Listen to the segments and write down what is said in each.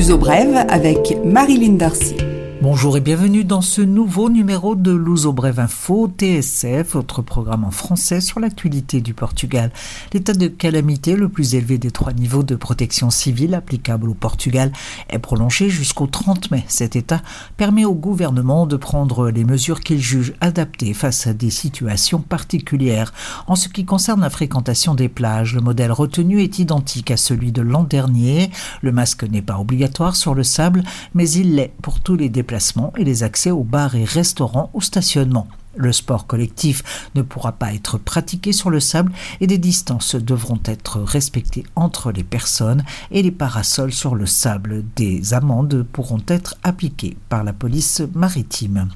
L'uso brève avec Marilyn Darcy. Bonjour et bienvenue dans ce nouveau numéro de Luso Brève Info, TSF, votre programme en français sur l'actualité du Portugal. L'état de calamité, le plus élevé des trois niveaux de protection civile applicables au Portugal, est prolongé jusqu'au 30 mai. Cet état permet au gouvernement de prendre les mesures qu'il juge adaptées face à des situations particulières. En ce qui concerne la fréquentation des plages, le modèle retenu est identique à celui de l'an dernier. Le masque n'est pas obligatoire sur le sable, mais il l'est pour tous les déplacements et les accès aux bars et restaurants au stationnement. Le sport collectif ne pourra pas être pratiqué sur le sable et des distances devront être respectées entre les personnes et les parasols sur le sable. Des amendes pourront être appliquées par la police maritime.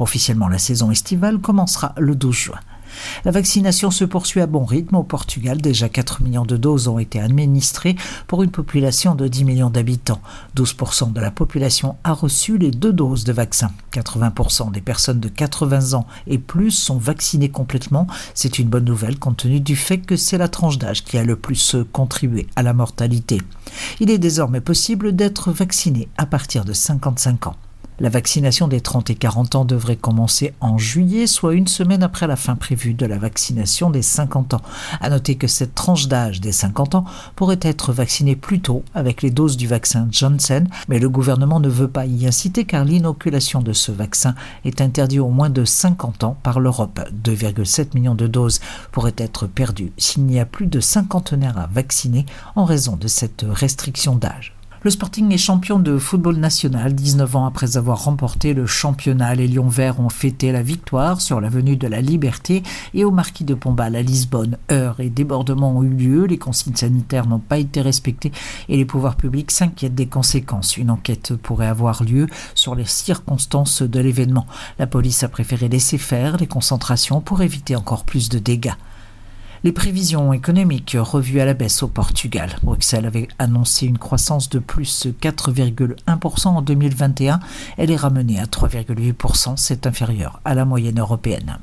Officiellement, la saison estivale commencera le 12 juin. La vaccination se poursuit à bon rythme au Portugal. Déjà 4 millions de doses ont été administrées pour une population de 10 millions d'habitants. 12% de la population a reçu les deux doses de vaccin. 80% des personnes de 80 ans et plus sont vaccinées complètement. C'est une bonne nouvelle compte tenu du fait que c'est la tranche d'âge qui a le plus contribué à la mortalité. Il est désormais possible d'être vacciné à partir de 55 ans. La vaccination des 30 et 40 ans devrait commencer en juillet, soit une semaine après la fin prévue de la vaccination des 50 ans. À noter que cette tranche d'âge des 50 ans pourrait être vaccinée plus tôt avec les doses du vaccin Johnson, mais le gouvernement ne veut pas y inciter car l'inoculation de ce vaccin est interdite au moins de 50 ans par l'Europe. 2,7 millions de doses pourraient être perdues s'il n'y a plus de cinquantenaires à vacciner en raison de cette restriction d'âge. Le Sporting est champion de football national 19 ans après avoir remporté le championnat. Les Lions Verts ont fêté la victoire sur l'avenue de la Liberté et au Marquis de Pombal à Lisbonne. Heures et débordements ont eu lieu, les consignes sanitaires n'ont pas été respectées et les pouvoirs publics s'inquiètent des conséquences. Une enquête pourrait avoir lieu sur les circonstances de l'événement. La police a préféré laisser faire les concentrations pour éviter encore plus de dégâts. Les prévisions économiques revues à la baisse au Portugal. Bruxelles avait annoncé une croissance de plus 4,1% en 2021. Elle est ramenée à 3,8%. C'est inférieur à la moyenne européenne.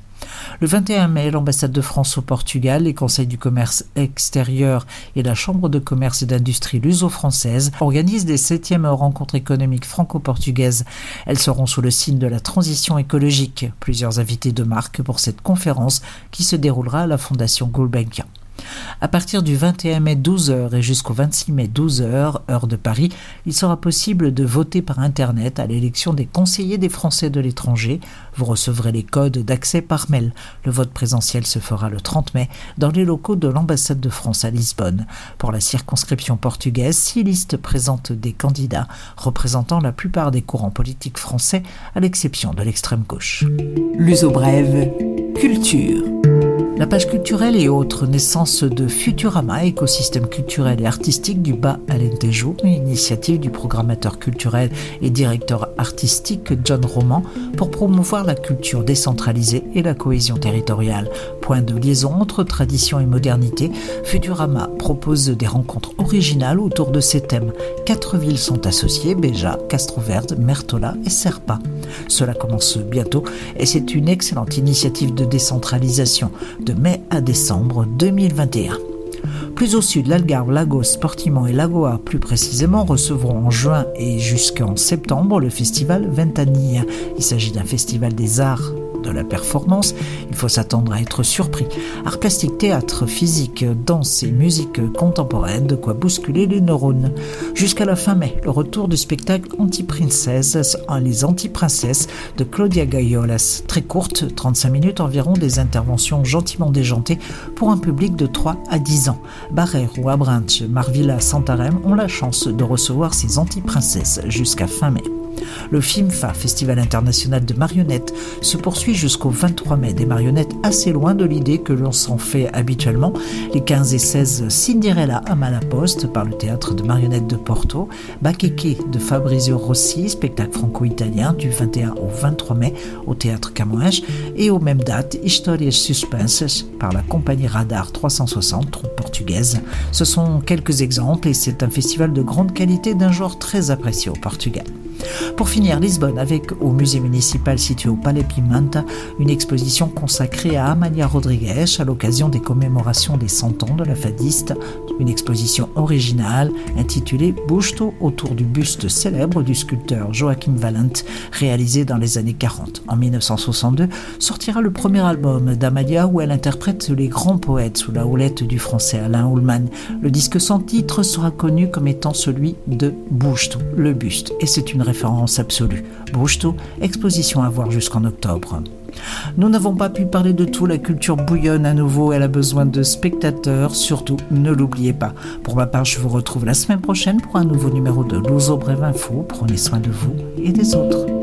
Le 21 mai, l'ambassade de France au Portugal, les conseils du commerce extérieur et la chambre de commerce et d'industrie luso-française organisent des septièmes rencontres économiques franco-portugaises. Elles seront sous le signe de la transition écologique. Plusieurs invités de marque pour cette conférence qui se déroulera à la Fondation Gulbenkian. À partir du 21 mai 12h et jusqu'au 26 mai 12h, heure de Paris, il sera possible de voter par Internet à l'élection des conseillers des Français de l'étranger. Vous recevrez les codes d'accès par mail. Le vote présentiel se fera le 30 mai dans les locaux de l'ambassade de France à Lisbonne. Pour la circonscription portugaise, six listes présentent des candidats représentant la plupart des courants politiques français, à l'exception de l'extrême gauche. L'uso brève, culture. La page culturelle et autres naissances de Futurama, écosystème culturel et artistique du Bas Alentejo, une initiative du programmateur culturel et directeur artistique John Roman pour promouvoir la culture décentralisée et la cohésion territoriale. Point de liaison entre tradition et modernité, Futurama propose des rencontres originales autour de ces thèmes. Quatre villes sont associées, Béja, Castroverde, Mertola et Serpa. Cela commence bientôt et c'est une excellente initiative de décentralisation de mai à décembre 2021. Plus au sud, l'Algarve, Lagos, Portimão et Lagoa plus précisément recevront en juin et jusqu'en septembre le festival Ventania. Il s'agit d'un festival des arts de la performance, il faut s'attendre à être surpris. Art plastique, théâtre, physique, danse et musique contemporaine, de quoi bousculer les neurones. Jusqu'à la fin mai, le retour du spectacle Anti-Princesses, les Anti-Princesses de Claudia Gaiolas. Très courte, 35 minutes environ, des interventions gentiment déjantées pour un public de 3 à 10 ans. Barrère ou Abranche, Marvilla, Santarem ont la chance de recevoir ces Anti-Princesses jusqu'à fin mai. Le FIMFA, Festival international de marionnettes, se poursuit jusqu'au 23 mai. Des marionnettes assez loin de l'idée que l'on s'en fait habituellement. Les 15 et 16 Cinderella à Malaposte par le théâtre de marionnettes de Porto, Baqueque de Fabrizio Rossi, spectacle franco-italien du 21 au 23 mai au théâtre Camões et aux mêmes dates Historias Suspenses par la compagnie Radar 360, troupe portugaise. Ce sont quelques exemples et c'est un festival de grande qualité d'un genre très apprécié au Portugal. Pour finir, Lisbonne avec au musée municipal situé au Palais Pimenta une exposition consacrée à Amalia Rodriguez à l'occasion des commémorations des 100 ans de la fadiste, une exposition originale intitulée Busto autour du buste célèbre du sculpteur Joachim Valent réalisé dans les années 40. En 1962 sortira le premier album d'Amalia où elle interprète les grands poètes sous la houlette du français Alain Ullmann. Le disque sans titre sera connu comme étant celui de Busto, le buste, et c'est une référence absolue. Busto, exposition à voir jusqu'en octobre. Nous n'avons pas pu parler de tout, la culture bouillonne à nouveau, elle a besoin de spectateurs, surtout ne l'oubliez pas. Pour ma part, je vous retrouve la semaine prochaine pour un nouveau numéro de Louzo Brève Info. Prenez soin de vous et des autres.